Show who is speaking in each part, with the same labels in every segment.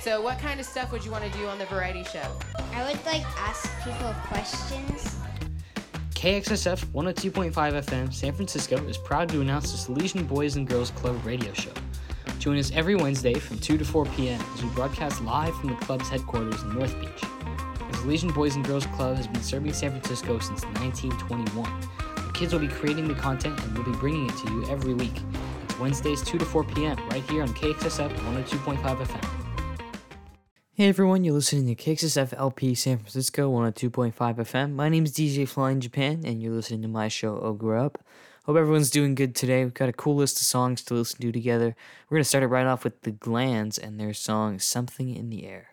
Speaker 1: So, what kind of stuff would you want to do on the variety show?
Speaker 2: I would like ask people questions.
Speaker 3: KXSF 102.5 FM San Francisco is proud to announce the Salesian Boys and Girls Club radio show. Join us every Wednesday from 2 to 4 p.m. as we broadcast live from the club's headquarters in North Beach. The Salesian Boys and Girls Club has been serving San Francisco since 1921. The kids will be creating the content and we'll be bringing it to you every week. It's Wednesdays 2 to 4 p.m. right here on KXSF 102.5 FM. Hey everyone, you're listening to KXSF LP San Francisco 102.5 FM. My name is DJ Flying Japan, and you're listening to my show, Oh Grow Up. Hope everyone's doing good today. We've got a cool list of songs to listen to together. We're going to start it right off with The Glands and their song Something in the Air.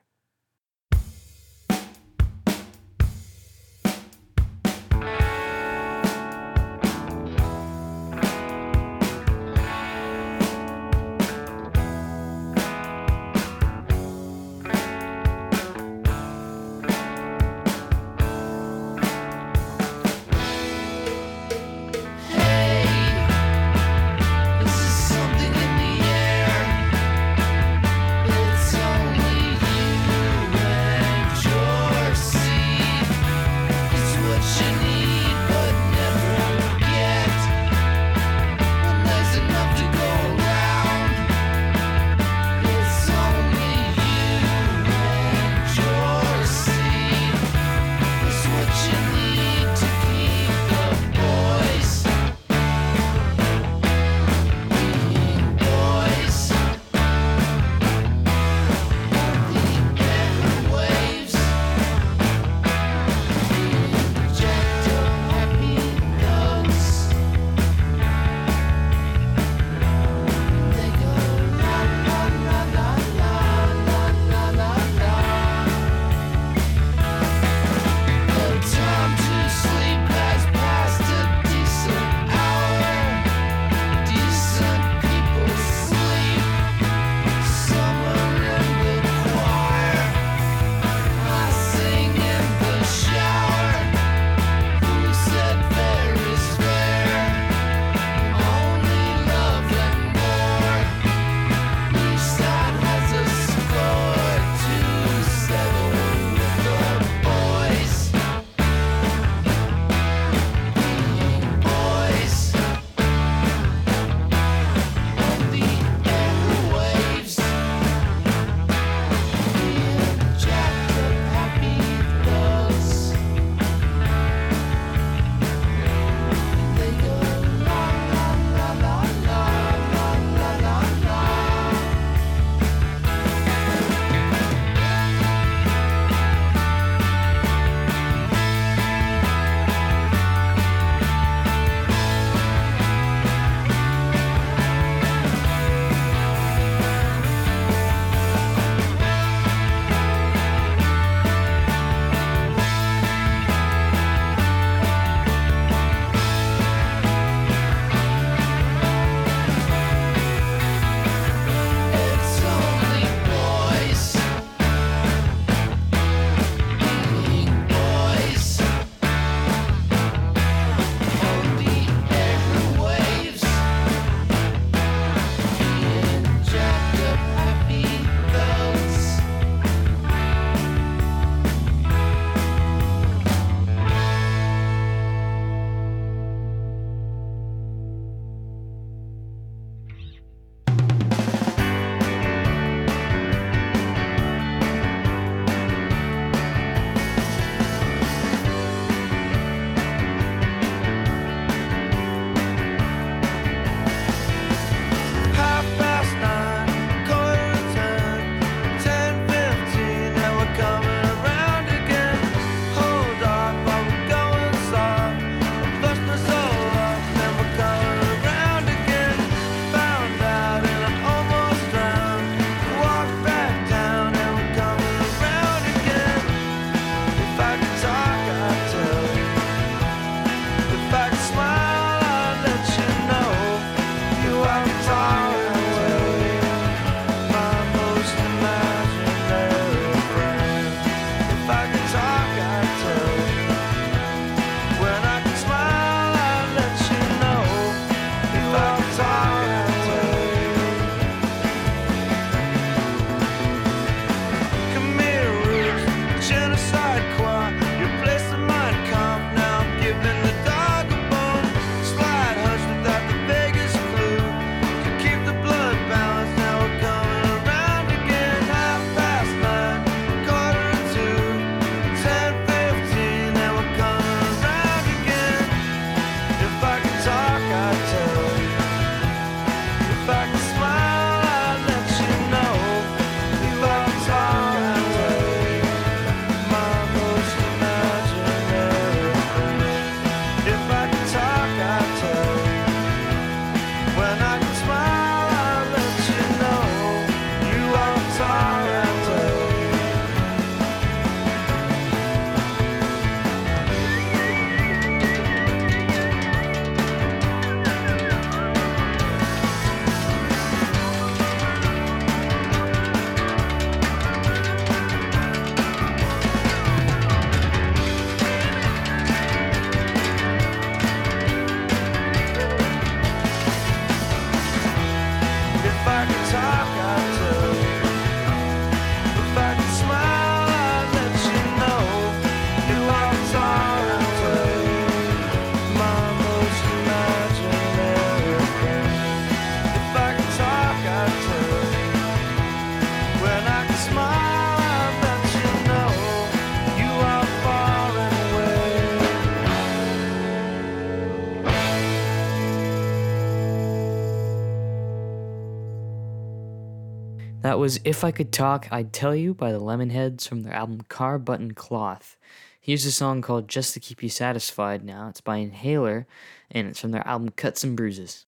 Speaker 4: That was If I Could Talk, I'd Tell You by the Lemonheads from their album Car Button Cloth. Here's a song called Just to Keep You Satisfied now. It's by Inhaler, and it's from their album Cuts and Bruises.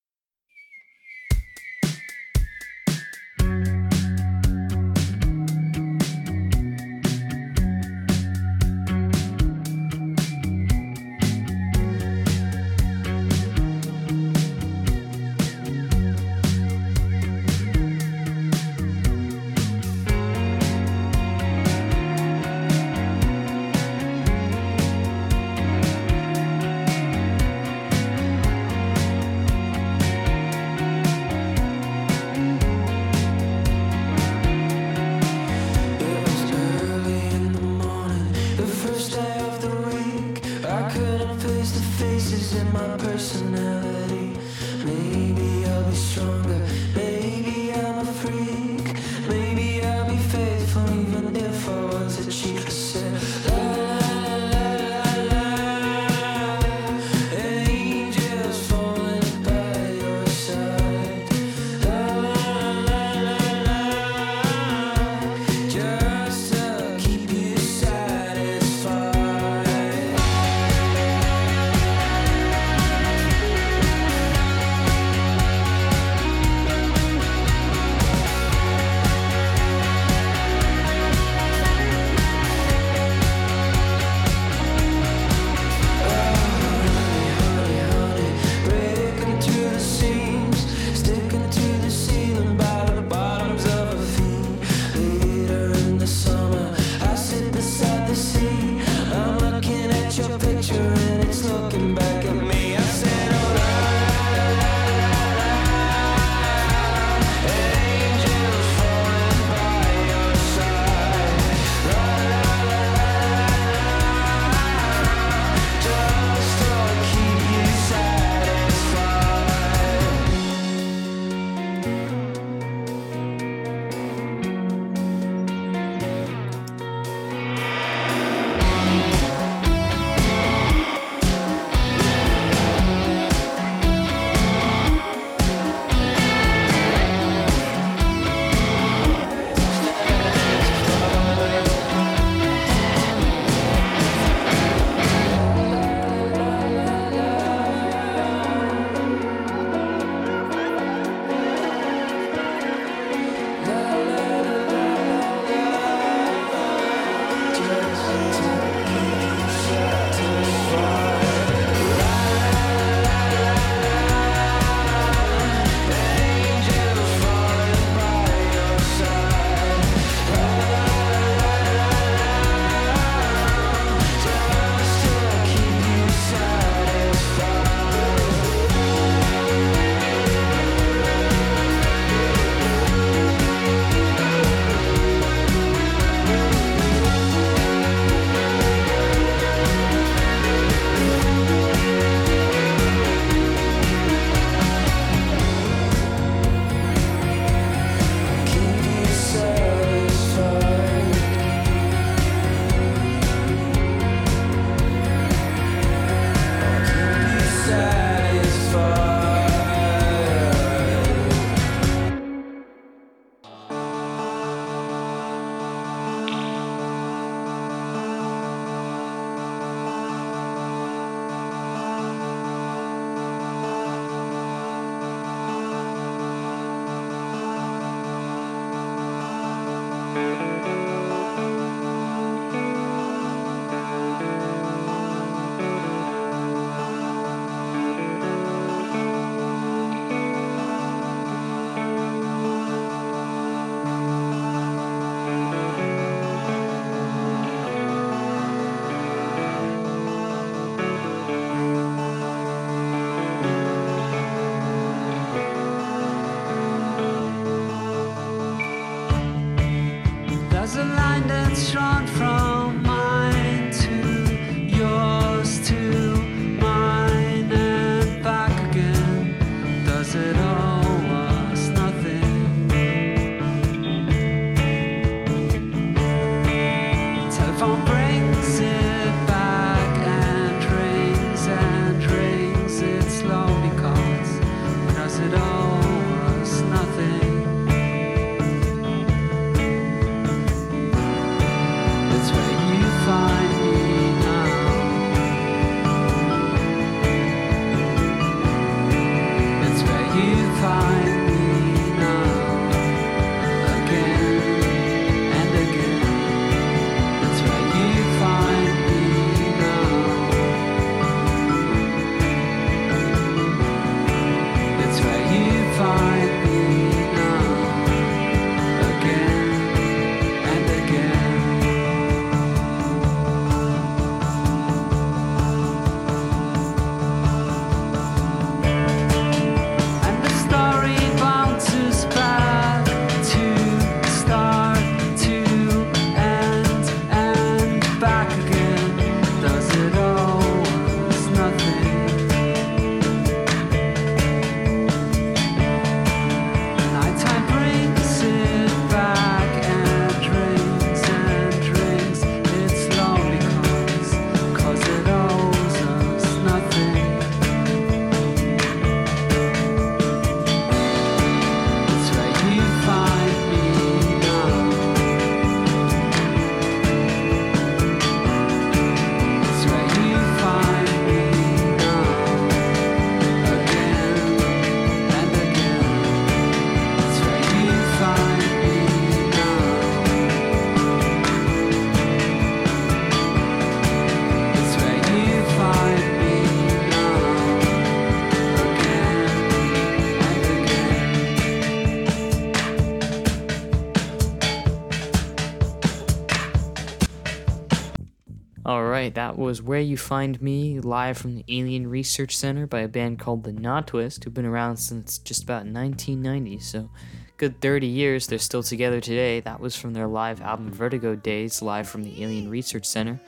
Speaker 4: Right, that was Where You Find Me, live from the Alien Research Center by a band called The Notwist, who've been around since just about 1990. So, good 30 years. They're still together today. That was from their live album Vertigo Days, live from the Alien Research Center.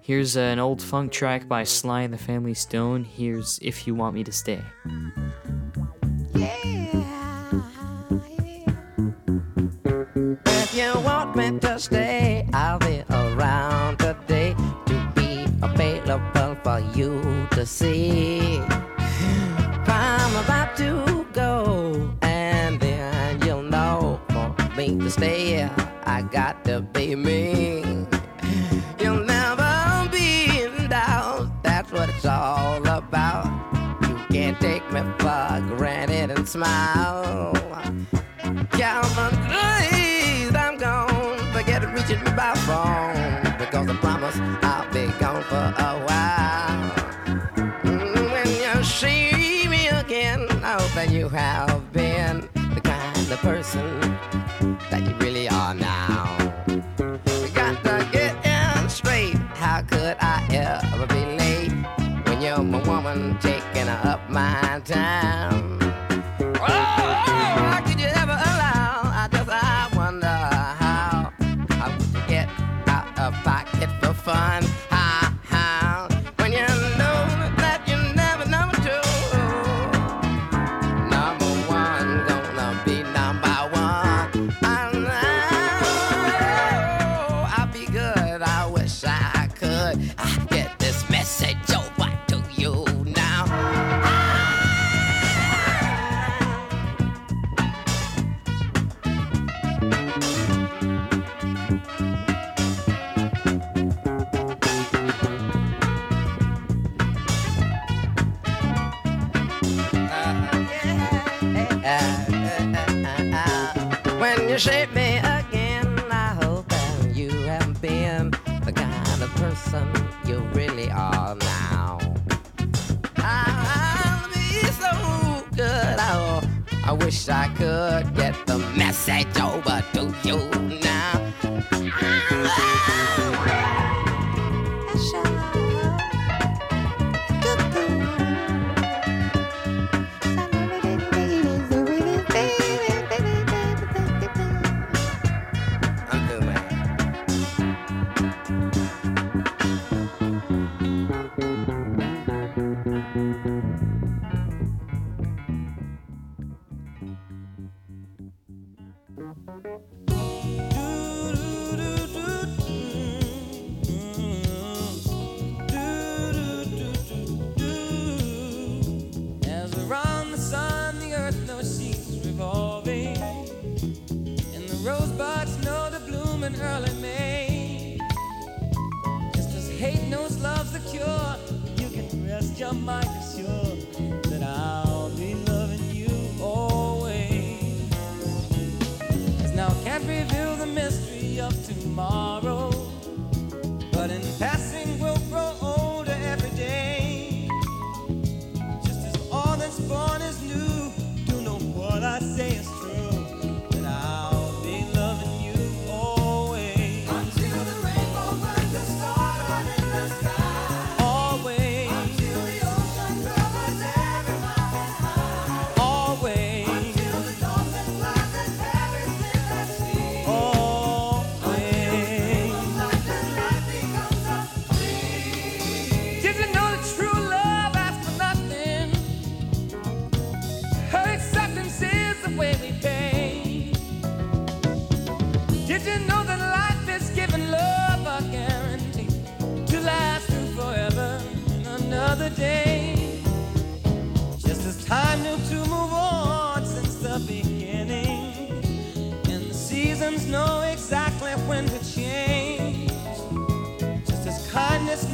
Speaker 4: Here's an old funk track by Sly and the Family Stone. Here's If You Want Me to Stay.
Speaker 5: If you want me to stay, I'll be around today see. I'm about to go, and then you'll know for me to stay. I got to be me. You'll never be in doubt. That's what it's all about. You can't take me for granted and smile. My time? Oh, oh, how could you ever allow? I just I wonder how. How would get out of pocket for fun?
Speaker 6: Reveal the mystery of tomorrow,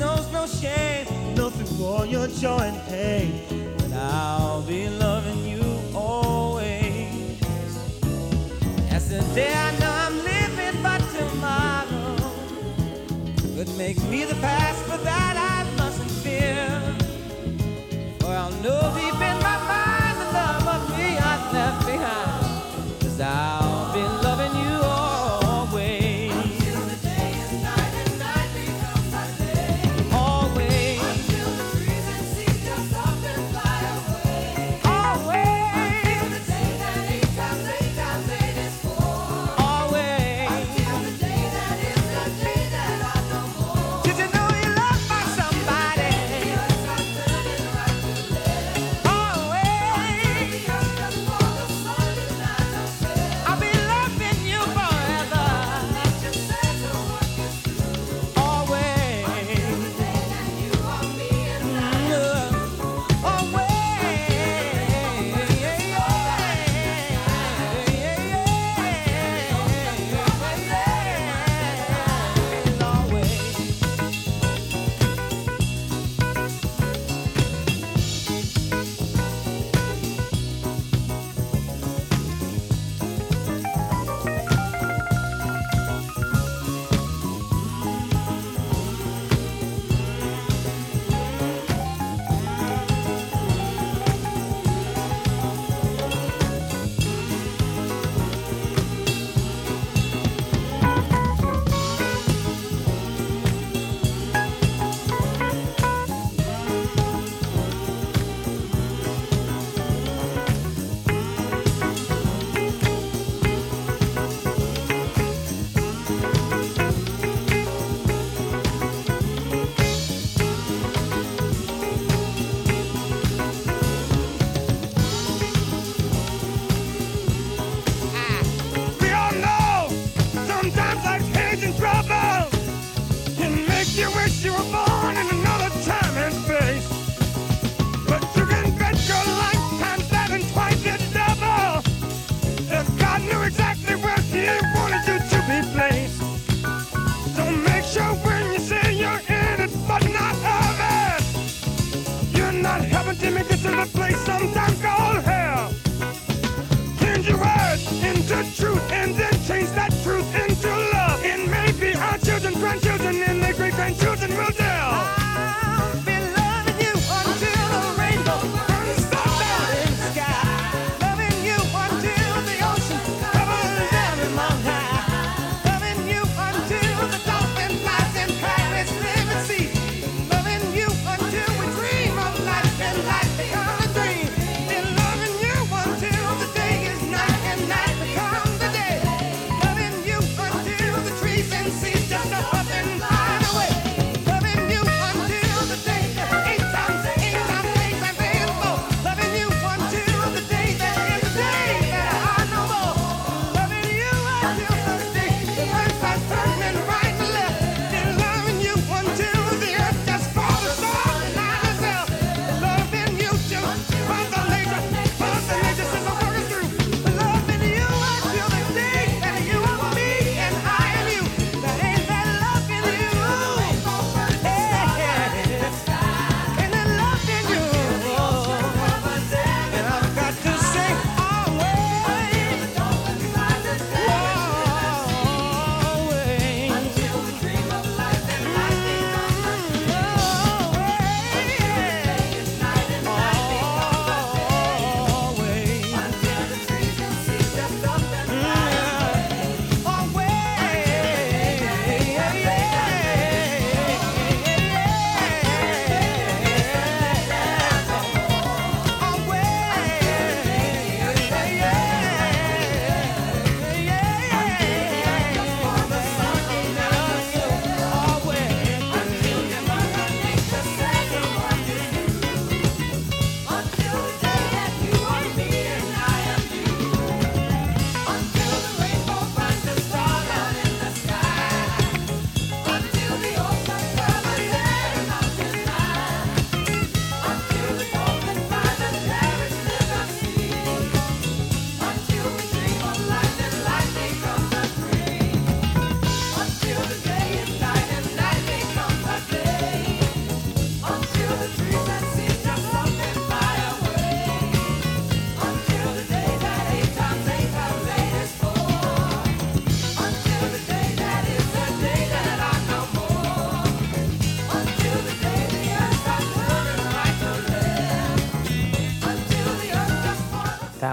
Speaker 6: knows no shame, know through all your joy and pain, that I'll be loving you always. As the day I know I'm living, but tomorrow could make me the past,
Speaker 7: 지진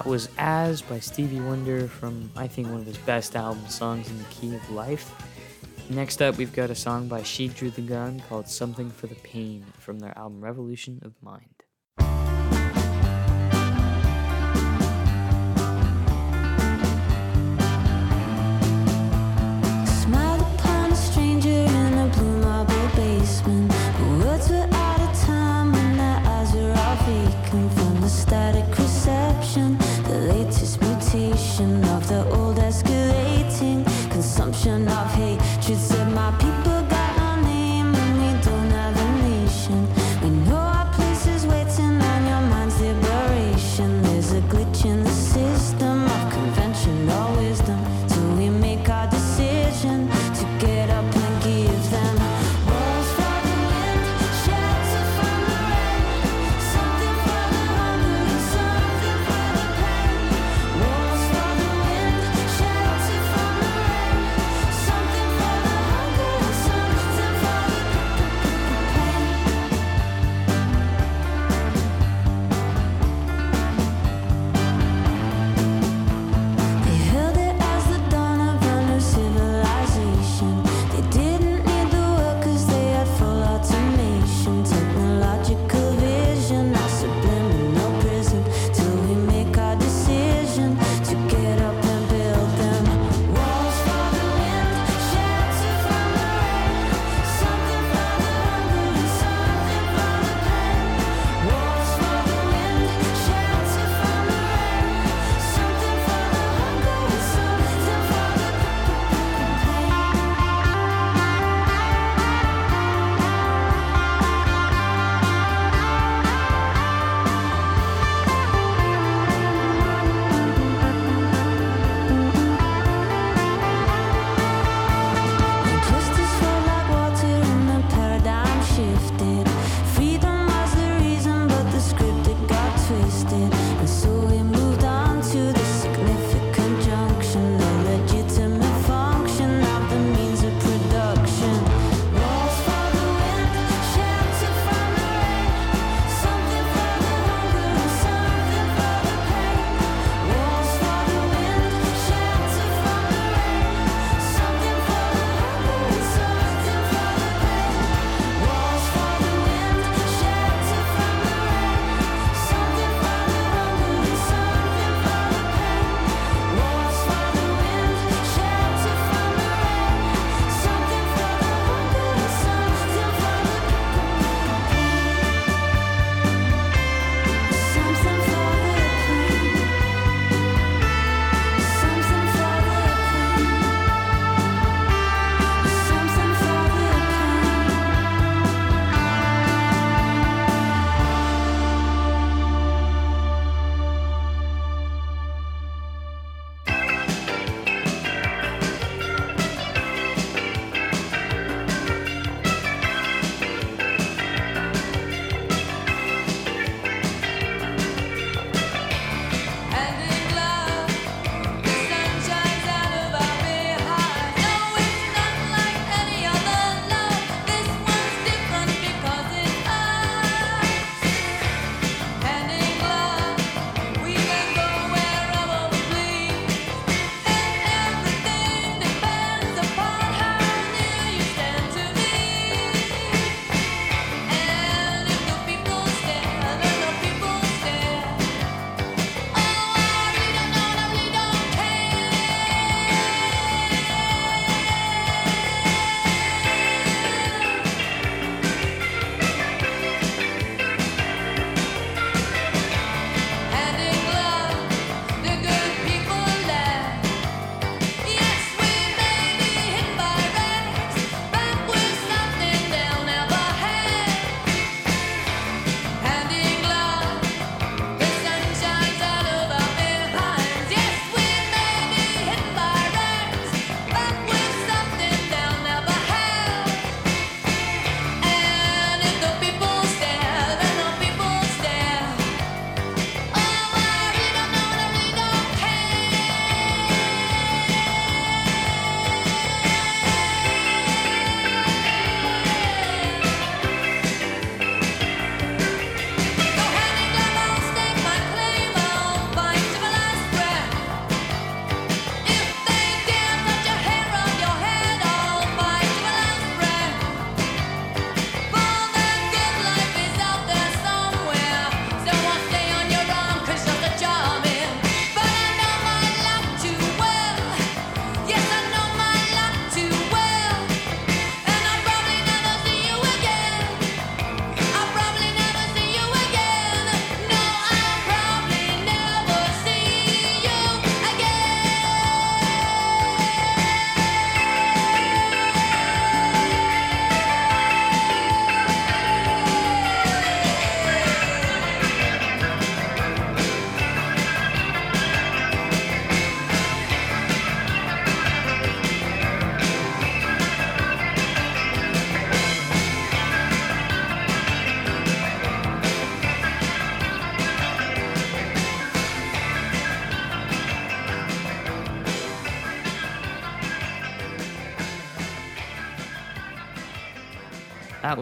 Speaker 7: was As by Stevie Wonder from, I think, one of his best album songs in the key of life. Next up, we've got a song by She Drew the Gun called Something for the Pain from their album Revolution of Mind.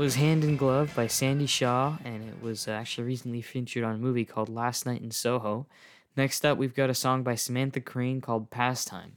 Speaker 8: Was Hand in Glove by Sandie Shaw, and it was uh, actually recently featured on a movie called Last Night in Soho. Next up, we've got a song by Samantha Crain called Pastime.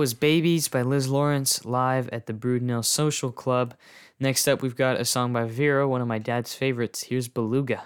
Speaker 9: Was
Speaker 8: Babies by Liz Lawrence live at the Brudenell Social Club. Next up, we've got a song by Vera, one of my dad's favorites. Here's Beluga.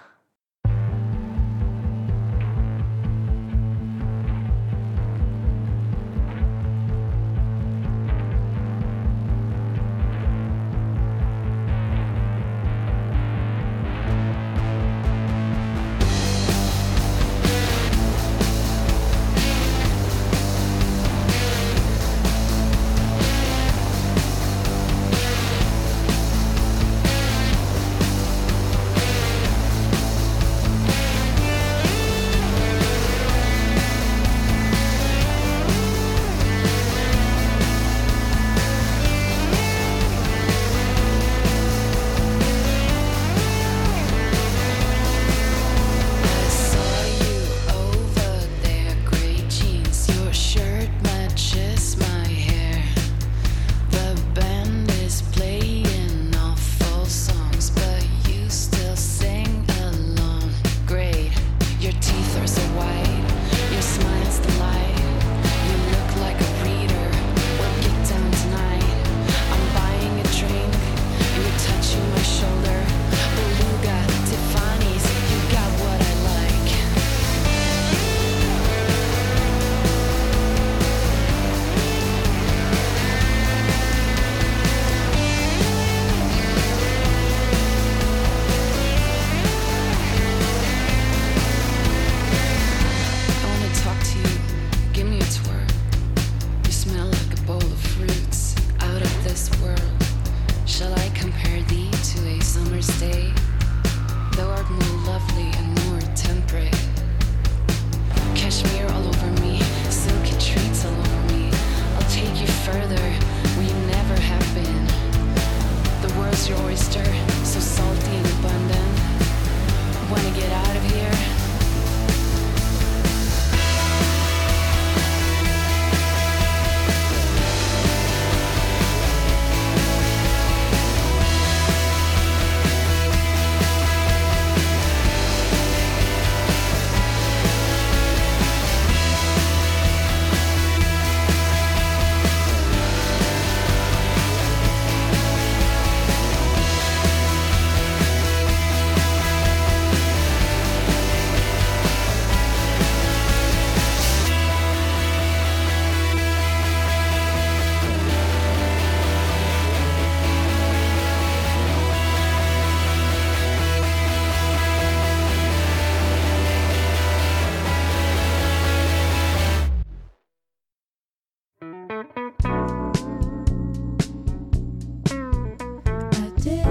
Speaker 10: I did.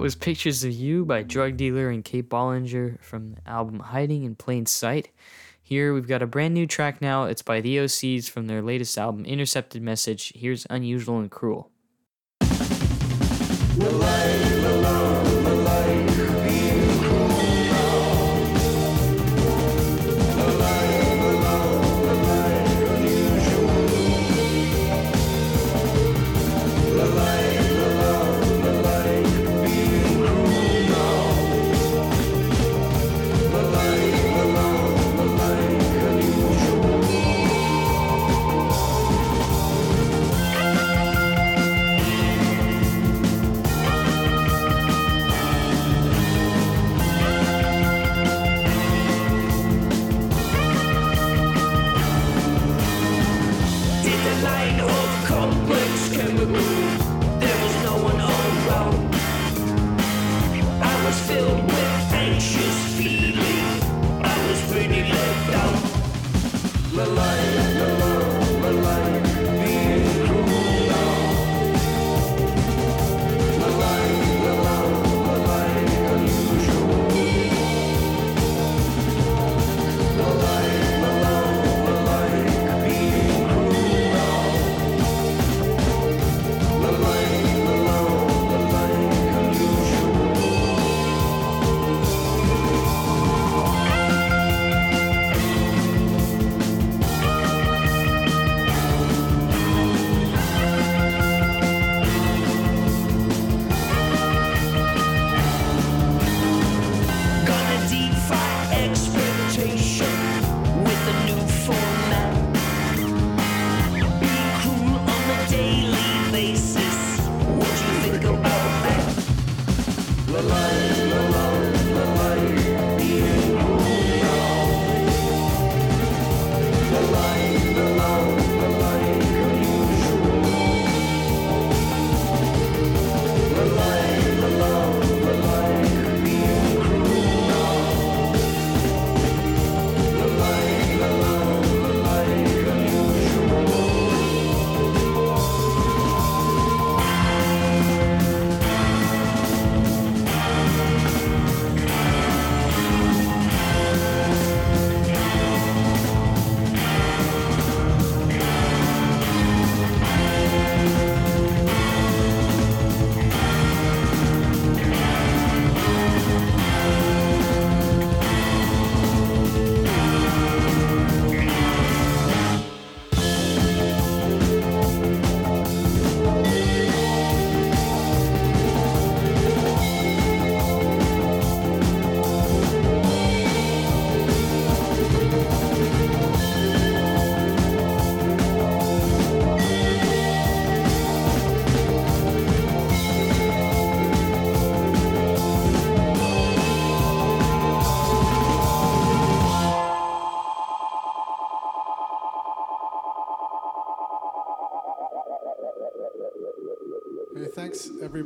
Speaker 10: was Pictures of You by Drugdealer and Kate Bollinger from the album Hiding in Plain Sight. Here we've got a brand new track now. It's by the Osees from their latest album, Intercepted Message. Here's Unusual and Cruel.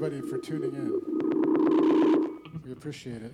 Speaker 11: everybody for tuning in. We appreciate it.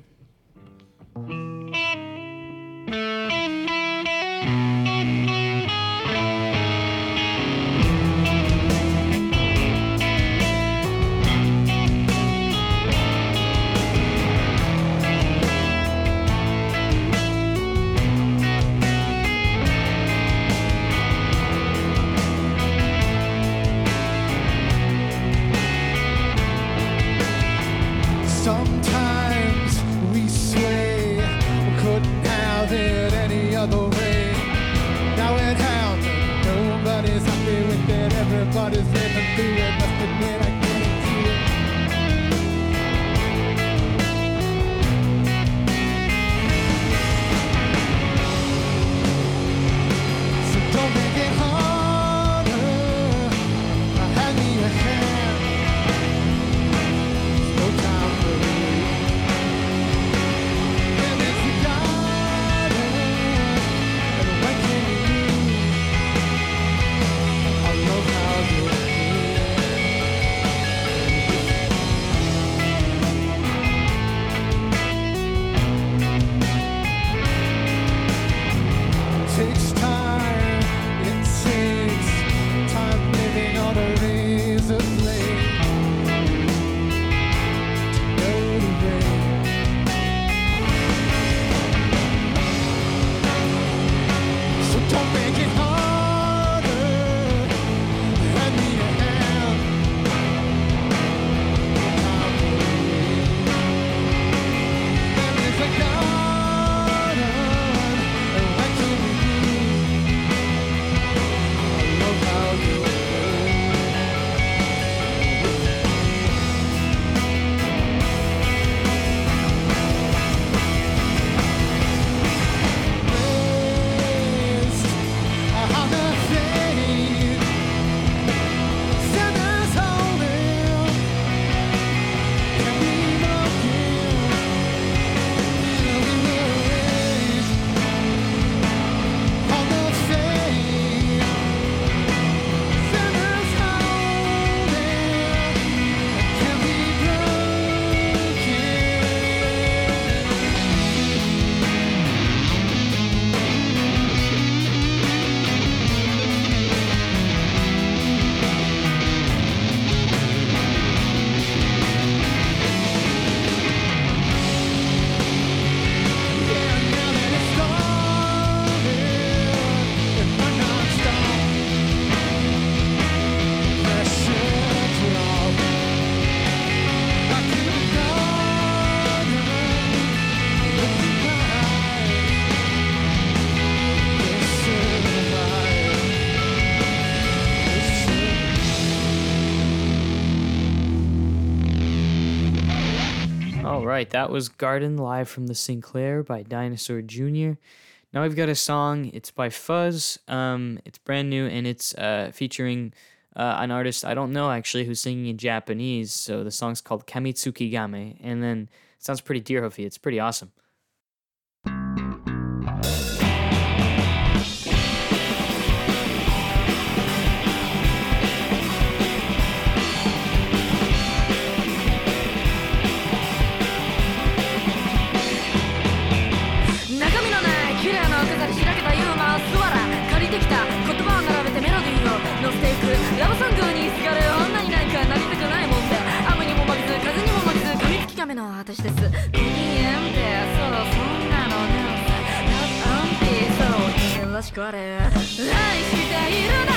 Speaker 8: Right, that was Garden live from the Sinclair by Dinosaur Jr. Now we've got a song. It's by Fuzz. Um, it's brand new and it's uh, featuring uh, an artist I don't know actually who's singing in Japanese. So the song's called Kamitsuki Game, and then sounds pretty deer hoofy. It's pretty awesome.
Speaker 12: くラブソングにすがる女になんかなりたくないもんで雨にも負けず風にも負けず噛みつき亀の私です。ゴミエンペそうそんなのねラブアンピーそうよろしくあれ。愛しているの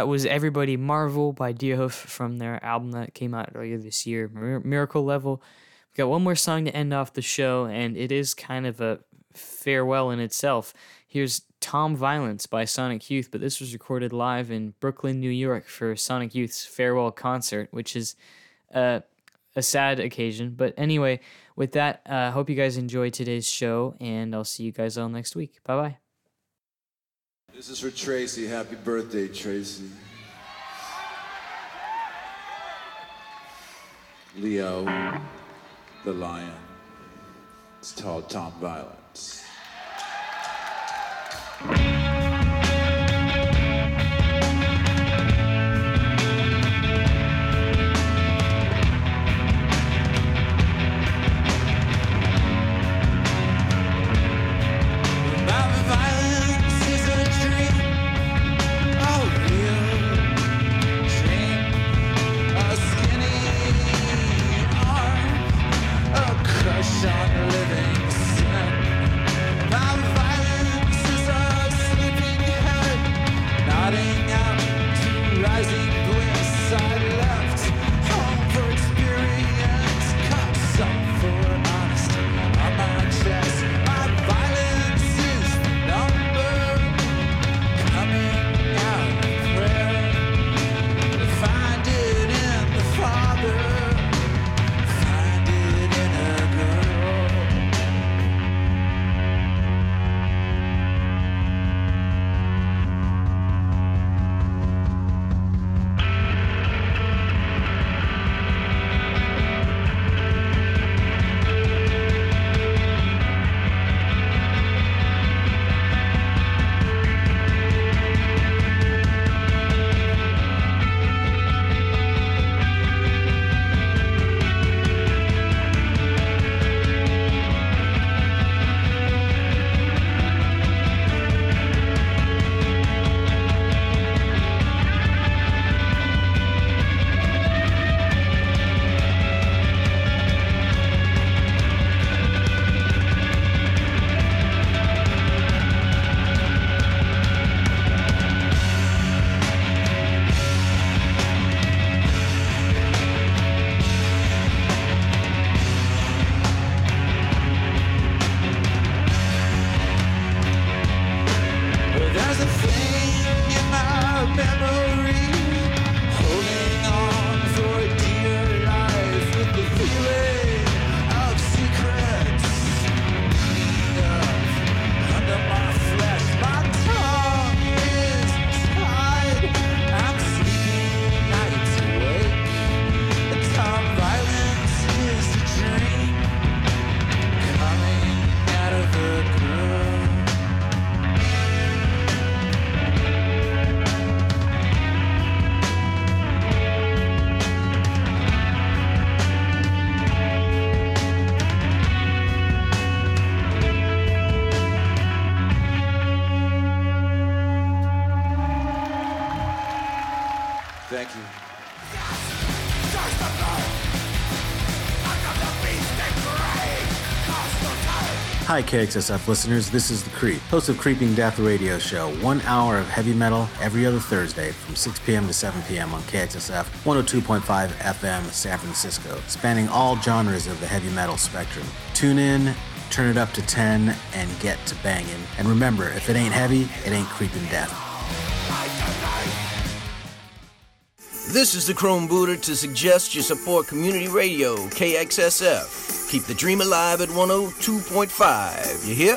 Speaker 8: That was Everybody Marvel by Deerhoof from their album that came out earlier this year, Mir- Miracle Level. We've got one more song to end off the show, and it is kind of a farewell in itself. Here's Tom Violence by Sonic Youth, but this was recorded live in Brooklyn, New York for Sonic Youth's farewell concert, which is uh, a sad occasion. But anyway, with that, I uh, hope you guys enjoyed today's show, and I'll see you guys all next week. Bye bye.
Speaker 13: This is for Tracy. Happy birthday, Tracy. Leo, the lion. It's called Tom Violence.
Speaker 14: Hi, KXSF listeners. This is The Creep, host of Creeping Death Radio Show. One hour of heavy metal every other Thursday from 6 p.m. to 7 p.m. on KXSF 102.5 FM San Francisco, spanning all genres of the heavy metal spectrum. Tune in, turn it up to 10, and get to banging. And remember, if it ain't heavy, it ain't creeping death.
Speaker 15: This is the Chrome Booter to suggest you support community radio KXSF. Keep the dream alive at 102.5. You hear?